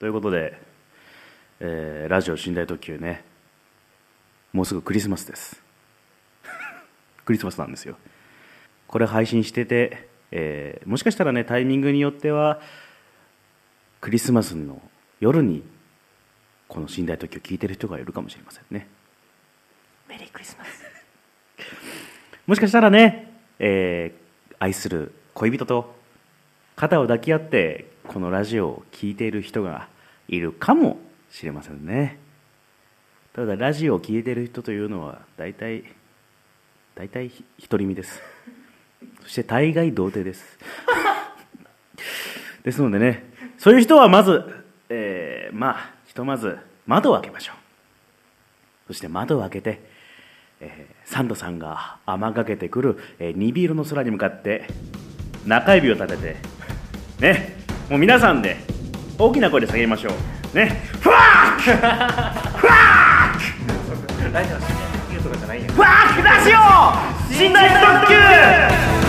ということで、えーラジオ寝台特急ねもうすぐクリスマスです。クリスマスなんですよ。これ配信してて、えーもしかしたらねタイミングによってはクリスマスの夜にこの寝台特急を聞いてる人がいるかもしれませんね。メリークリスマス。もしかしたらね、えー愛する恋人と肩を抱き合ってこのラジオを聴いている人がいるかもしれませんね。ただラジオを聴いている人というのは大体大体独り身です。そして大概童貞です。ですのでねそういう人はまず、えーまあひとまず窓を開けましょう。そして窓を開けて、えーサンドさんが甘がけてくる、えー、鈍色の空に向かって中指を立ててね。もう皆さんで大きな声で叫びましょう。ね。フワーク！フワーク！ラジオ深夜特急とかじゃないやんフワークラジオ！寝台特急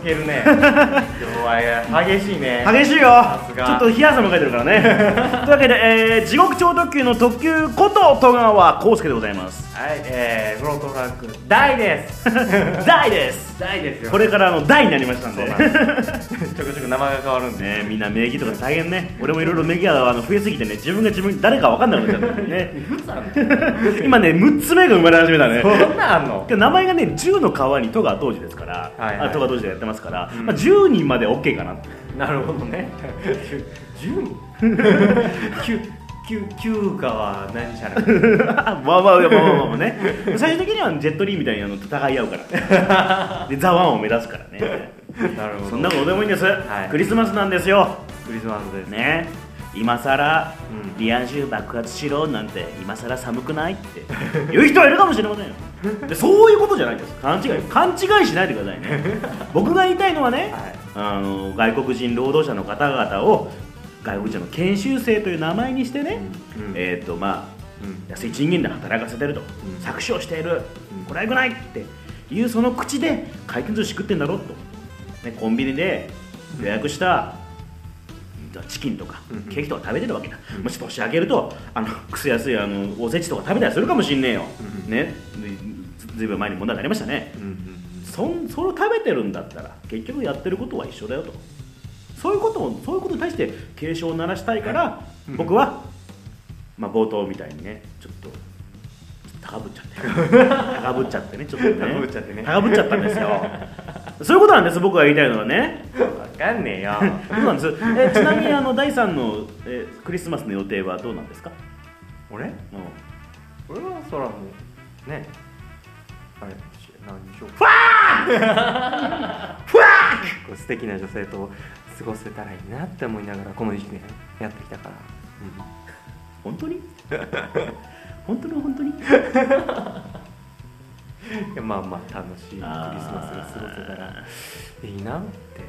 続けるね。激しいね。激しいよ。ちょっと冷や汗もかいてるからね。というわけで、えー地獄超特急の特急こと戸川康介でございますはいえー、フロントフランク大です。大です。大ですよ。これからあの大になりましたんで。ちょくちょく名前が変わるんで。ねみんな名義とか大変ね。俺もいろいろ名義があの増えすぎてね自分が自分誰か分かんなくなっちゃったね。今ね6つ目が生まれ始めたね。そんなんあんの？名前がね10の川に戸川当時ですから、はいはい。あ戸川当時でやってますから、うん。まあ、10人まで OK かななるほどね。10 9 9 9かは何しゃら まあまあまあまあまあまあね。最終的にはジェットリーみたいにあの戦い合うから。でザワンを目指すからね。なるほど。そんなことでもいいんです、い。クリスマスなんですよ。クリスマスです。ね。今さらうん。リア充爆発しろなんて今さら寒くないって。言う人はいるかもしれませんよ。でそういうことじゃないです。勘違い。勘違いしないでくださいね。僕が言いたいのはね、はい。あの外国人労働者の方々を外国人の研修生という名前にしてね、うんえっ、とまあうん。安い賃金で働かせてると、ん。搾取をしている、うん。これはよくないっていうその口で回転寿司食ってんだろと、ね、コンビニで予約した、チキンとかうんケーキとか食べてるわけだ、もし年明けるとあの癖安いあのおせちとか食べたりするかもしんねえよ、うん。ね。ずずいぶん前に問題になりましたね、そんそれを食べてるんだったら結局やってることは一緒だよとそういうことをそういうことに対して警鐘を鳴らしたいから、うん。僕は、まあ、冒頭みたいにねちょっと高ぶっちゃって。高ぶっちゃってねちょっとね。高ぶっちゃってね。高ぶっちゃったんですよ。そういうことなんです僕が言いたいのはね。わかんねえよ。そうなんです。えちなみにあの第3の、えクリスマスの予定はどうなんですか、俺？うん。俺はそらもうね。あれ何でしょう。ファー こう素敵な女性と過ごせたらいいなって思いながらこの1年やってきたから、本当に？本当に本当に？いやまあまあ楽しいクリスマスが過ごせたらいいなって。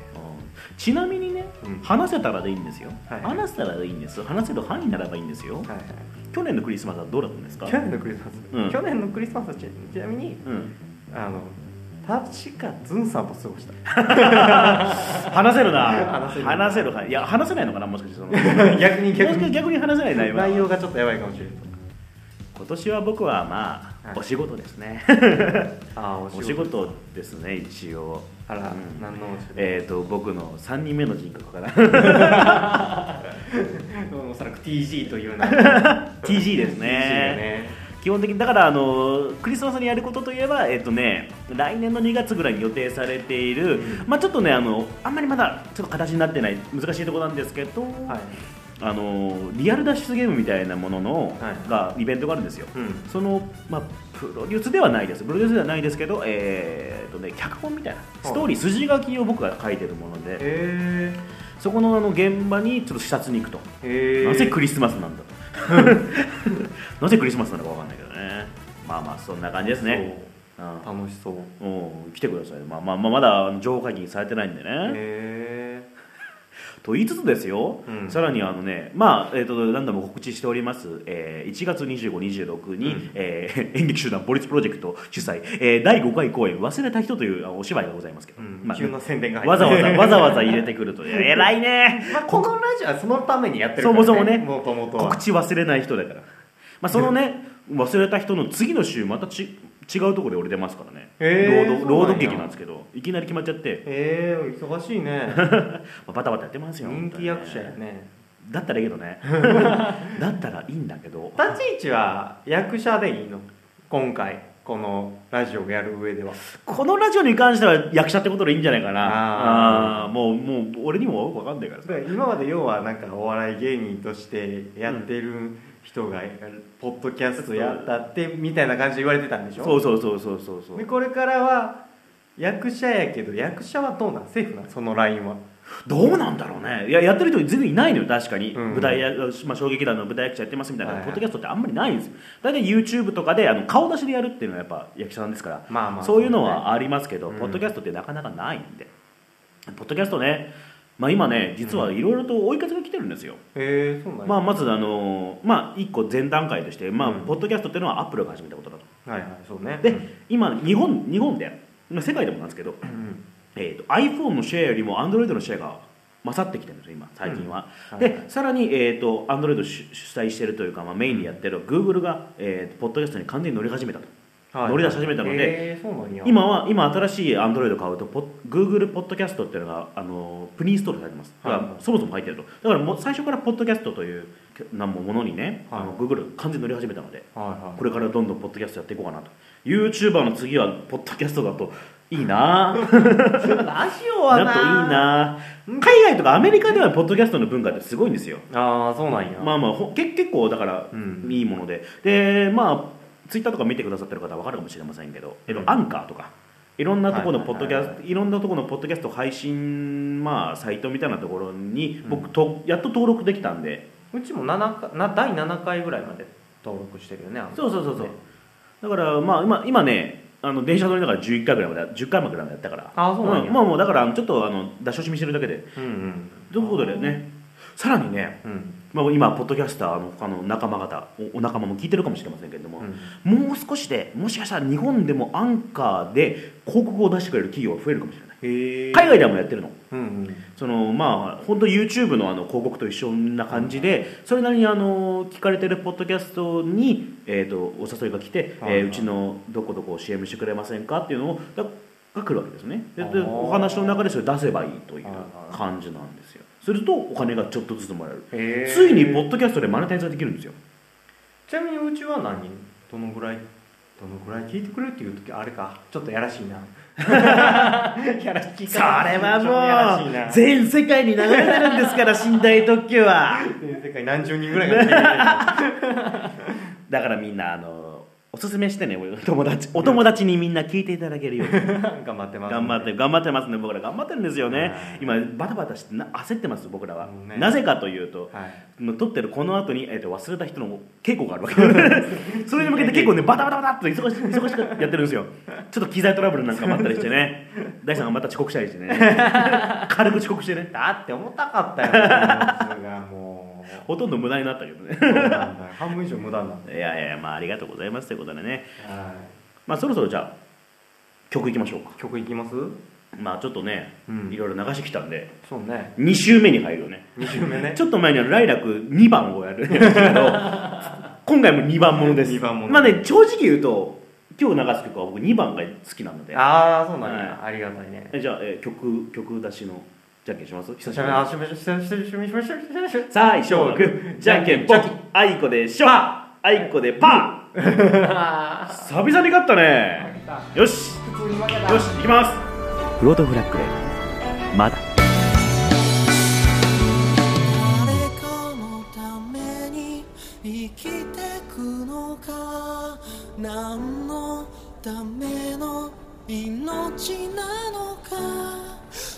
ちなみにね、うん。話せたらでいいんですよ、はい話せたらでいいんです。話せる範囲になればいいんですよ、はいはい。去年のクリスマスはどうだったんですか？去年のクリスマス、うん。去年のクリスマスはちちなみにうん、あの確かズンさんと過ごした。話せるな。話せる。話せるいや話せないのかなもしかしてその。逆 に逆に。逆に話せない内容内容がちょっとやばいかもしれない。今年は僕はまあ、はい。お仕事ですね。ああおお仕事ですね一応。あら、うん。何のお仕事？えっ、と僕の3人目の人格かな。おそらく TG という名 TG ですね基本的にだからあのクリスマスにやることといえば、えっとね、来年の2月ぐらいに予定されている、うん。まあ、ちょっとねあのあんまりまだちょっと形になってない難しいところなんですけど、はい。あのリアル脱出ゲームみたいなものの、はい。がイベントがあるんですよ、うん。その、まあ、プロデュースではないです。プロデュースではないですけど、えーっとね、脚本みたいなストーリー筋書きを僕が書いてるものでへそこのあの現場にちょっと視察に行くと。えへえなぜクリスマスなんだと。なぜクリスマスなのかわかんまあまあそんな感じですね。う。ん。楽しそう。うん。来てください、まあまあまあ、まだあの情報解禁されてないんでね、へ と言いつつですよ、うん。さらにあのねまあ、えー、と何度も告知しております、えー1月2526に、うん。えー 演劇集団ボリスプロジェクト主催、えー第5回公演「忘れた人」というあお芝居がございますけど、うん。まあ急な宣伝が入わざわざわざわざ入れてくるという 偉いね。まあ、このラジオはそのためにやってるから、ね、そもそもねもともとは。告知忘れない人だから、まあ、そのね忘れた人の次の週またち違うところで俺出ますからね、へーロード劇なんですけどいきなり決まっちゃって、ええ忙しいね。まあバタバタやってますよ人気役者やね。だったらいいけどね。だったらいいんだけど。立ち位置は役者でいいの？今回このラジオをやる上では。このラジオに関しては役者ってことでいいんじゃないかな。あー。あーもうもう俺にも分かんないからさ。今まで要はなんかお笑い芸人としてやってる人が、ポッドキャストやったってみたいな感じで言われてたんでしょ？そうそうそうそうそうそう。でこれからは役者やけど役者はどうなん？セーフなんそのラインは。どうなんだろうね。いややってる人全然いないのよ確かに、うん。舞台や、まあ、小劇団の舞台役者やってますみたいな、はいはい。ポッドキャストってあんまりないんです。よ大体 YouTube とかであの顔出しでやるっていうのはやっぱ役者さんですから、まあまあそういうのはありますけど、うんポッドキャストってなかなかないんで。ポッドキャストね、まあ、今ね実はいろいろと追い風が来てるんですよ、うなんや。まあ、まずあのまあ一個前段階として、まあうん。ポッドキャストっていうのはアップルが始めたことだと。はいはいそうね。で今日本日本でまあ世界でもなんですけど、うん。えー、と iPhone のシェアよりも Android のシェアが勝ってきてるんですよ今最近は、うん。でさらに、えー、と Android 主主催してるというか、まあ、メインでやってる Google が、えー、ポッドキャストに完全に乗り始めたと。はい乗り出し始めたので今は今新しい Android を買うとポ Google ポッドキャストっていうのがあのプリインストールされてます。だから、はいそもそも入ってると。だからもう最初からポッドキャストというなんもものにね、あのはい Google 完全に乗り始めたのではいはい。これからどんどんポッドキャストやっていこうかなと。YouTuber の次はポッドキャストだといいな。ラジオはな。だといいな。海外とかアメリカではポッドキャストの文化ってすごいんですよ。ああそうなんや。まあまあ結構だからうん。いいもので、でまあツイッターとか見てくださってる方は分かるかもしれませんけど、えっとうん。アンカーとかいろんなところのポッドキャストいろんなところのポッドキャスト配信まあサイトみたいなところにうん。僕とやっと登録できたんで。うちも7かな第7回ぐらいまで登録してるよねそうそうそうそう。ねだからまあ今今ねあの電車乗りながら11回ぐらいまで10回ぐらいまでやったから。あそうなんや。まあもうだからちょっとあの出し惜しみしてるだけで。うんうん。ということでねさらにねうん。まあ、今ポッドキャスターの他の仲間方おお仲間も聞いてるかもしれませんけれども、うん。もう少しでもしかしたら日本でもアンカーで広告を出してくれる企業が増えるかもしれない。海外でもやってるの。うんうん。そのまあ本当 YouTube のあの広告と一緒な感じでそれなりにあの聞かれてるポッドキャストに、えー、とお誘いが来て、はいはい。えーうちのどこどこを CM してくれませんかっていうのをだが来るわけですね。でお話の中でそれ出せばいいという感じなんですよするとお金がちょっとずつもらえる。ついにポッドキャストでマネタイズができるんですよ。ちなみにうちは何どのぐらいどのぐらい聞いてくれるっていう時あれか？ちょっとやらしいな。やらしいそれはもうな。全世界に流れてるんですから寝台特急は。全世界何十人ぐらいが だからみんなあのおすすめしてねお友達お友達にみんな聞いていただけるように。頑張ってます頑張って頑張ってますね僕ら。頑張ってるんですよね。はい。今バタバタしてな焦ってます僕らは、うんね。なぜかというとはい。撮ってるこの後に、えー、と忘れた人の稽古があるわけ。それに向けて結構ねバタバタバタっと忙し忙しくやってるんですよ。ちょっと機材トラブルなんかもあったりしてね。大さんがまた遅刻したりしてね。軽く遅刻してね。だって重たかったよもうほとんど無駄になったけどね。半分以上無駄なんだ。いやいやまあありがとうございますということでね。はまあそろそろじゃあ曲いきましょうか。い曲いきます？まあちょっとね、うん。いろいろ流してきたんで。そうね。2週目に入るよね。2週目ね。ちょっと前にあのライラク2番をやるんですけど 今回も2番ものです。二番もの。まあね正直言うと今日流す曲は僕2番が好きなので。ああそうなんや、はありがたいね。えじゃあ、えー曲曲出しのじゃんけんします？久しぶりに最初はグーじゃんけんぽキあいこでしょあいこでパー久々に勝ったねよしよし行きますフロートフラッグでまだ何のための命なのか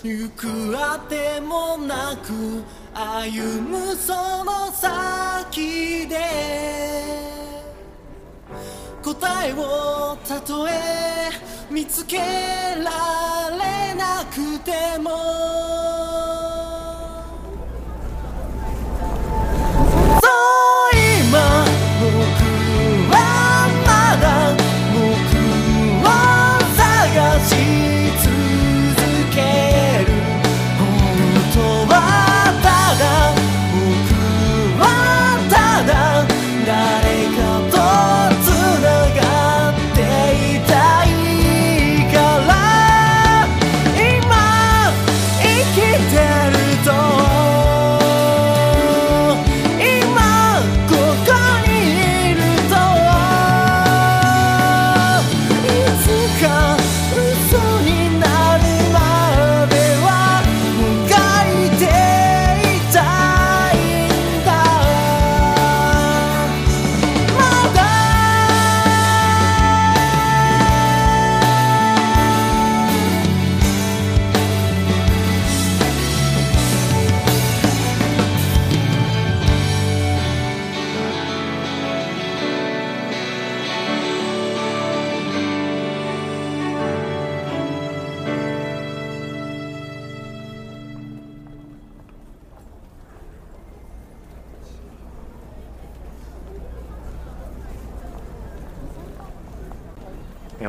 行くあてもなく歩むその先で答えをたとえ見つけられなくても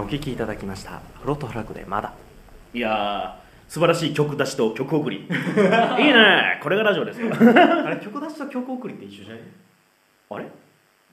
お聴きいただきました。フロットフラでまだ。いやー素晴らしい曲出しと曲送り。いいね。これがラジオですよ。あれ曲出しと曲送りって一緒じゃない？あれ？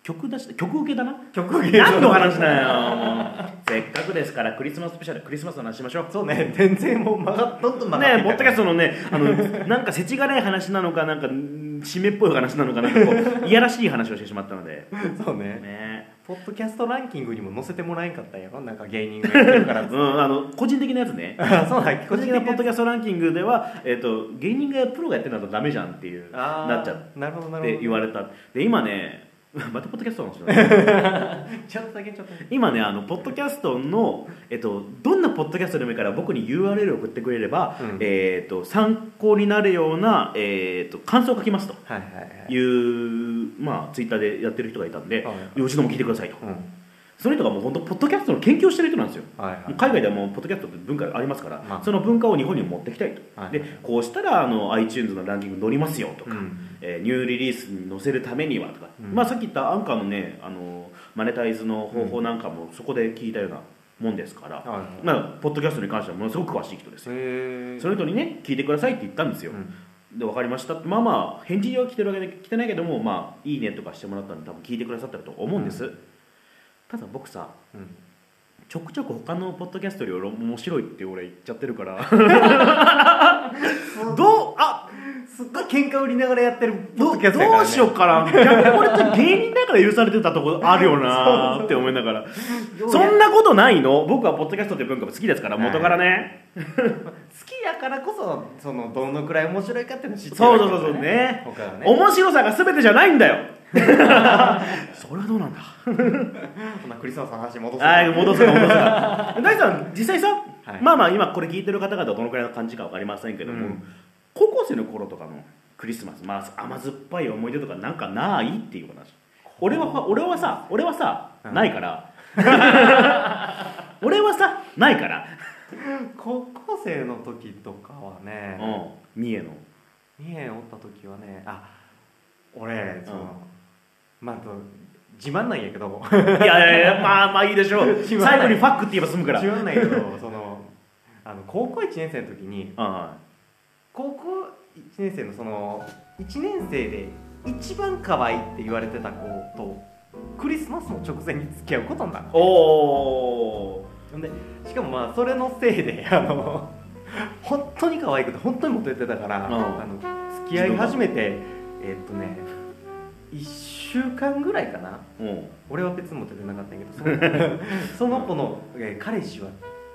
曲出し曲受けだな？曲受何の話だよ。せっかくですからクリスマススペシャルクリスマスの話しましょう。そうね。全然もう曲がどんどん曲がねポッドキャストのねあのなんか世知辛い話なのかなんかん締めっぽい話なのかなんかこういやらしい話をしてしまったので。そうね。ねポッドキャストランキングにも載せてもらえんかったんやろ？なんか芸人がやってるから。うんあの個人的なやつね。あそうなん個人的なポッドキャスストランキングでは、えっと芸人がプロがやってるのとダメじゃんっていうなっちゃって言われた。で今ねまたポッドキャストの話だね ちょっとだけちょっと。今ねあのポッドキャストの、えっと、どんなポッドキャストでもいいから僕に URL を送ってくれれば、うん。えっと参考になるような、えっと感想を書きますと。はいはいはい。いう、まあ、ツイッターでやってる人がいたんではい「吉野も聞いてください」と。うんその人がもう本当ポッドキャストの研究をしてる人なんですよ。はいはい。海外ではもうポッドキャストって文化がありますから、まあ。その文化を日本にも持ってきたいと、はいでこうしたらあの iTunes のランキング乗りますよとか、うん。えーニューリリースに載せるためにはとか、うん。まあ、さっき言ったアンカーのねあのマネタイズの方法なんかもそこで聞いたようなもんですから、はいはい。まあ、ポッドキャストに関してはものすごく詳しい人ですよ、その人にね聞いてくださいって言ったんですよ、で分かりました。まあまあ返事は来てるわけで来てないけどもまあいいねとかしてもらったんで多分聞いてくださったと思うんです、ただ僕さうん。ちょくちょく他のポッドキャストより面白いって俺言っちゃってるから。どうあすっごい喧嘩売りながらやってるポッどドキャストね、どうしようかな。逆にこれって芸人だから許されてたとこあるよなって思いながらそんなことないの？僕はポッドキャストって文化も好きですから元からね。好きやからこそそのどのくらい面白いかっていうのを知ってるそうそうそうそう。ね。ね。面白さが全てじゃないんだよ それはどうなんだ？こんなクリスマスの話戻すはい戻すか戻すか 大地さん実際さ、はい。まあまあ今これ聞いてる方々はどのくらいの感じか分かりませんけども、うん。高校生の頃とかのクリスマスまあ甘酸っぱい思い出とかなんかないっていう話。俺は俺はさ俺はさ、うん。ないから。俺はさないから。高校生の時とかはねうん。三重の。三重おった時はねあ俺その、うんまあと自慢なんやけど。いやいやいやまあまあいいでしょう。最後にファックって言えば済むから。自慢なんやけどそのあの高校1年生の時にあ高校1年生のその1年生で一番可愛いって言われてた子とクリスマスの直前に付き合うことになるおおでしかもまあそれのせいであの本当に可愛くて本当にモテてたから、うん。あの付き合い始めてえーっとね1週間ぐらいかな。うん。俺は別にモテてなかったんやけどその その子の、えー彼氏は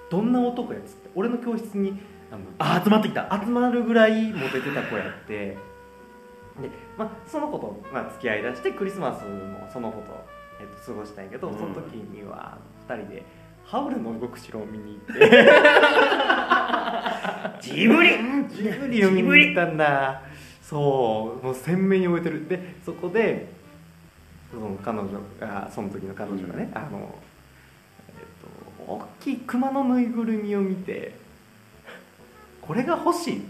どんな男やっつって俺の教室にあのあ集まってきた。集まるぐらいモテてた子やって。で、まあ、その子と、まあ、付き合いだしてクリスマスもその子と,、えっと過ごしたんやけど、うん。その時には2人で「ハウルの動く城」を見に行って。ジブリ。ジブリを見に行ったんだ。そうもう鮮明に覚えてる。でそこでその彼女がその時の彼女がね、あの、えっと、大きい熊のぬいぐるみを見てこれが欲しいって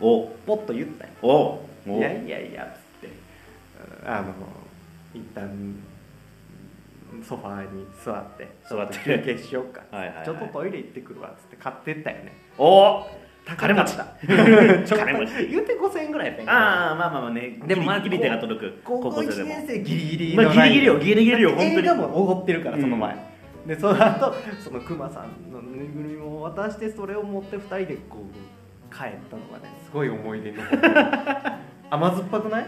お。ポッと言ったんよお。お。いやいやいやっつってあの一旦ソファーに座って座って。休憩しようか。はいちょっとトイレ行ってくるわっつって買ってったよね。お。高金持ち。だ。金持ち。言うて5000円ぐらいやったんああまあまあまあねでもまあギリ手が届く高校1生でも年生ギリギリまあのギリギリよギリギリよもおごってるからうんその前、でその後そのクマさんのぬいぐるみも渡してそれを持って2人でこう帰ったのがねすごい思い出に 甘酸っぱくない？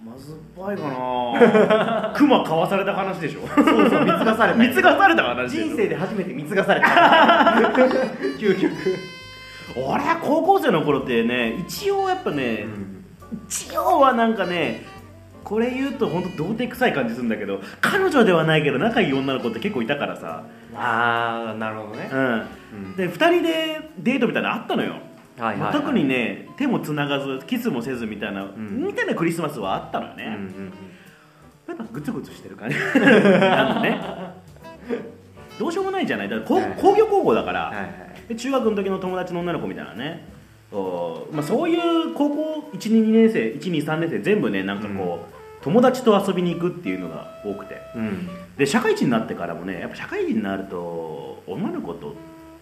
まずっぱいかな。クマ買わされた話でしょ？そうそう貢がされた貢がされた話人生で初めて貢がされた。究極、俺は高校生の頃ってね一応やっぱね、一応はなんかねこれ言うと本当童貞臭い感じするんだけど彼女ではないけど仲いい女の子って結構いたからさ、ああなるほどね、うん、うん。で2人でデートみたいなのあったのよ、はいはいはい。特にね手もつながずキスもせずみたいな、ん。みたいなクリスマスはあったのよね、うんうんうん。なんかグツグツしてる感じ。なのね。どうしようもないじゃない。だから工業高校だから、はいはいで中学の時の友達の女の子みたいなね。そう,、まあ、そういう高校122年生123年生全部ねなんかこう、友達と遊びに行くっていうのが多くて。うん。で社会人になってからもねやっぱ社会人になると女の子と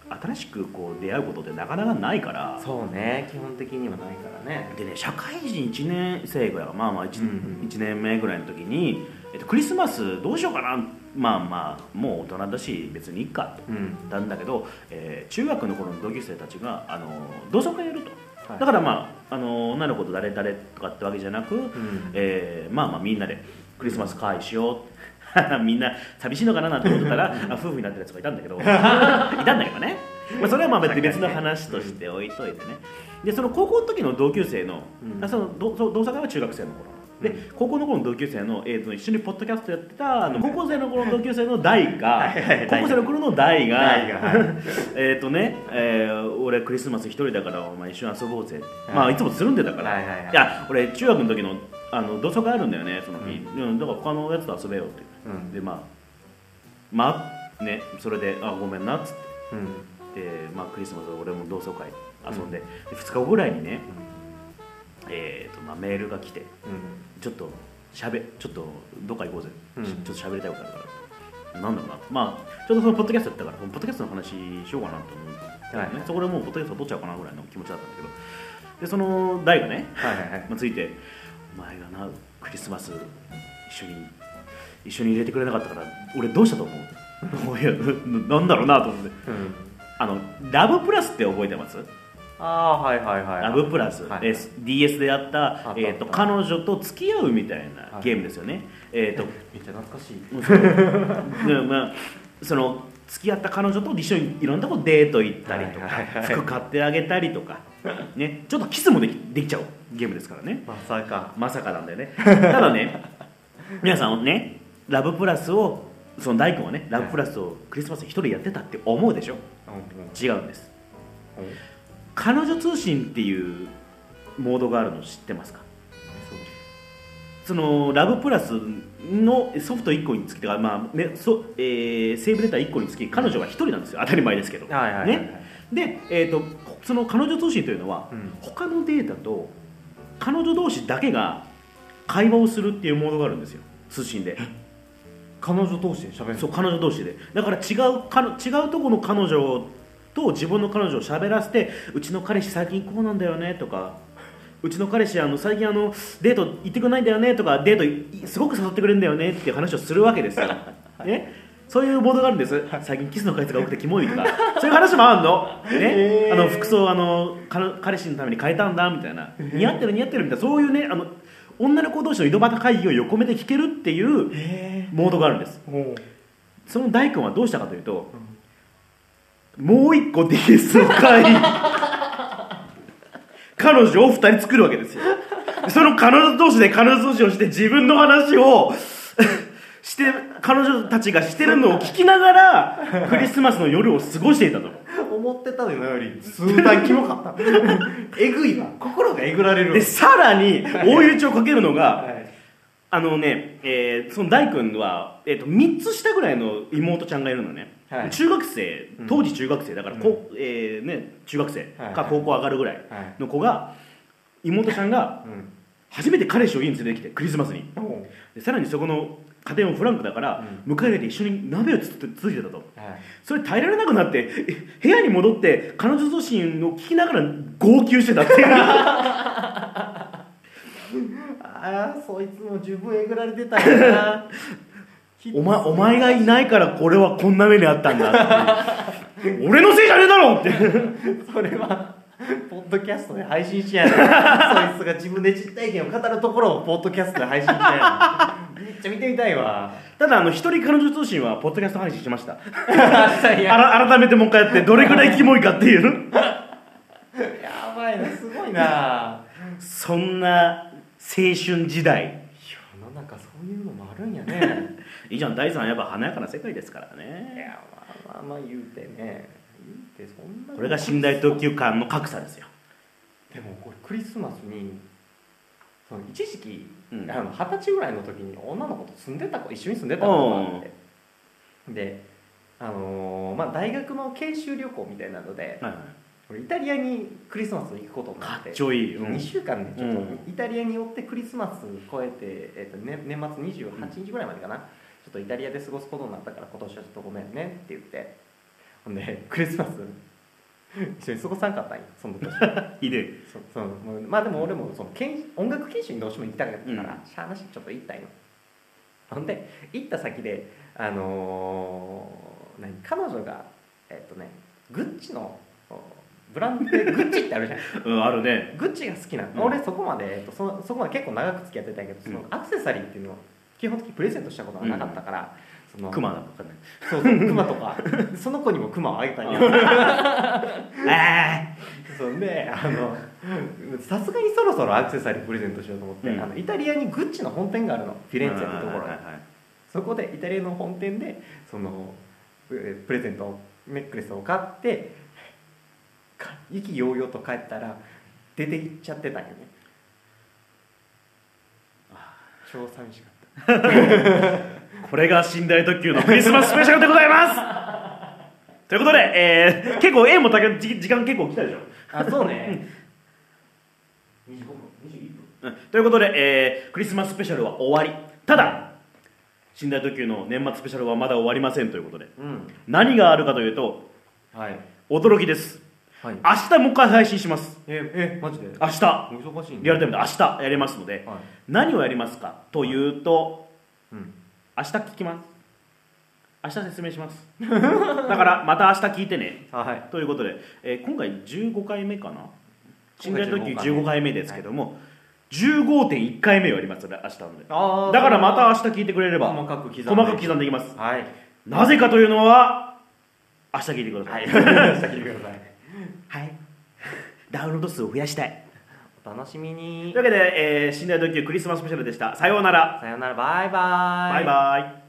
新しくこう出会うことってなかなかないから。そうね基本的にはないからね。でね社会人1年生ぐらいまあまあ 1,、うんうん。一年目ぐらいの時に、えっと、クリスマスどうしようかなまあまあもう大人だし別にいいかと。うん。言ったんだけど、えー中学の頃の同級生たちがあの同窓会やると、はい。だからまああの女の子と誰々とかってわけじゃなく、ん。えーまあまあみんなでクリスマス会しよう。みんな寂しいのかななんて思ってたらあ夫婦になってるやつがいたんだけど。いたんだけどね、まあ、それはまあ別の話として置いといてね。でその高校の時の同級生の,、うん。あその同同窓会は中学生の頃でうん。高校の頃の同級生の、えー、と一緒にポッドキャストやってたあの高校生の頃の同級生の大が高校生の頃の大が えっとね、えー俺クリスマス一人だからお前一緒に遊ぼうぜ、はい。まあいつもつるんでたから、はい。や俺中学の時のあの同窓会あるんだよねその日、ううんだから他のやつと遊べよって。うん。でまあまあねそれであごめんなっつって。うん。で、まあ、クリスマス俺も同窓会遊んで,、で2日後ぐらいにね、えーとまあ、メールが来てうん。ちょっとしゃべちょっとどっか行こうぜ、うん。ちょっと喋りたいことあるから。なんだろうな。まあちょうどそのポッドキャストやったからポッドキャストの話しようかなと思って、ねはいはい。そこでもうポッドキャスト撮っちゃおうかなぐらいの気持ちだったんだけど。でその大がね、はいはいはい。まあ、ついてお前がなクリスマス一緒に一緒に入れてくれなかったから俺どうしたと思う？いやななんだろうなと思って。うん。あのラブプラスって覚えてます？ああはいはいはいラブプラス、はいえー DS でやったえー、と彼女と付き合うみたいなゲームですよね、えっ、とめっちゃ懐かしい。まあその付き合った彼女と一緒にいろんなとこデート行ったりとか、はいはいはい。服買ってあげたりとか、ね、ちょっとキスもできできちゃうゲームですからね。まさか。まさかなんだよね。ただね 皆さんねラブプラスをその大君はねラブプラスをクリスマスに一人やってたって思うでしょ？違うんです彼女通信っていうモードがあるの知ってますか？そのラブプラスのソフト1個につきとか、まあねそえーセーブデータ1個につき彼女が1人なんですよ。当たり前ですけど、ね、で、えー、とその彼女通信というのは、うん。他のデータと彼女同士だけが会話をするっていうモードがあるんですよ。通信で。彼女同士で喋るそう彼女同士で。だから違うかの違うところの彼女と自分の彼女を喋らせてうちの彼氏最近こうなんだよねとかうちの彼氏あの最近あのデート行ってくれないんだよねとかデートいすごく誘ってくれるんだよねっていう話をするわけですよ、ね、そういうモードがあるんです最近キスの回数が多くてキモいとか。そういう話もあるの,、ね？あの服装あの彼彼氏のために変えたんだみたいな。似合ってる似合ってるみたいな。そういうねあの女の子同士の井戸端会議を横目で聞けるっていうへモードがあるんです。えその大君はどうしたかというと、もう一個 DS を買い彼女を二人作るわけですよ。その彼女同士で彼女同士をして自分の話を して彼女たちがしてるのを聞きながら クリスマスの夜を過ごしていたと。思ってたのより。数段キモかった。えぐいわ。心がえぐられるわ。でさらに追い打ちをかけるのが、はい。あのね、えーその大君は、えー、と3つ下ぐらいの妹ちゃんがいるのね、はい。中学生うん。当時中学生だから、こうえーね、中学生はいか高校上がるぐらいはい。の子が妹ちゃんがうん。初めて彼氏を家に連れてきてクリスマスに。でさらにそこの家庭もフランクだから、迎え入れて一緒に鍋をつつついてたと。はい。それ耐えられなくなってえ部屋に戻って彼女同士を聞きながら号泣してたっていう。ああそいつも十分えぐられてたよな お前お前がいないからこれはこんな目にあったんだって俺のせいじゃねえだろって。それはポッドキャストで配信しやなそいつが自分で実体験を語るところをポッドキャストで配信しやなめっちゃ見てみたいわ。ただあの一人彼女通信はポッドキャスト配信しました。改めてもう一回やってどれぐらいキモいかっていう。やばいなすごいな。そんな青春時代。世の中そういうのもあるんやねいいじゃん第三やっぱ華やかな世界ですからいねやまあまあまあ言うてね。言うてそんなこれが寝台特急間の格差ですよ。でもこれクリスマスにその一時期二十歳ぐらいの時に女の子と住んでた子一緒に住んでた子があって。であのーまあ大学の研修旅行みたいなのではいはい。俺イタリアにクリスマス行くことになかってっちょいい、うん。2週間でちょっとうん。イタリアに寄ってクリスマス超えて、えっとね、年末28日ぐらいまでかな、っとイタリアで過ごすことになったから今年はちょっとごめんねって言って。ほんでクリスマス一緒に過ごさんかったんよその年。ひでそそのまあでも俺もその研音楽研修にどうしても行きたかったから、うん。しゃあなしにちょっと行ったんよ。ほんで行った先であのー何彼女がえっとねグッチのおブランドで グッチってあるじゃん。うんあるね。グッチが好きなの、うん。俺そこまで、えっと、そそこまで結構長く付き合ってたけどそのアクセサリーっていうのを基本的にプレゼントしたことがなかったから、そのクマだとかねそうそうクマとか その子にもクマをあげたんよ。えそんであのさすがにそろそろアクセサリープレゼントしようと思って、うん。あのイタリアにグッチの本店があるの。フィレンツェってところに。はいはいはいそこでイタリアの本店でそのえプレゼントをネックレスを買ってか意気揚々と帰ったら出て行っちゃってたんよね。超寂しかった これが寝台特急のクリスマススペシャルでございます。ということで、えー結構 A もたけ時時間結構来たでしょ、あそうね。25分。21分、うん、ということで、えークリスマススペシャルは終わり。ただ寝台特急の年末スペシャルはまだ終わりませんということでうん。何があるかというとはい驚きですはい。明日もう一回配信します。ええマジで？明日。お忙しいんリアルタイムで明日やりますので、はい。何をやりますかというとうん。明日聞きます。明日説明します。だからまた明日聞いてね。はい。ということで、えー今回15回目かな？寝今回台特急15回目。15回目ですけども、15.1回目をやります明日ので。だ。からまた明日聞いてくれれば細かく刻んで細かく刻んでいきます。はい。なぜかというのは明日聞いてくださ、はい。い明日聞いてくださいはい、ダウンロード数を増やしたい。お楽しみに。というわけで、えー、寝台特急クリスマススペシャルでした。さようなら。さよなら。バイバイ。バイバイ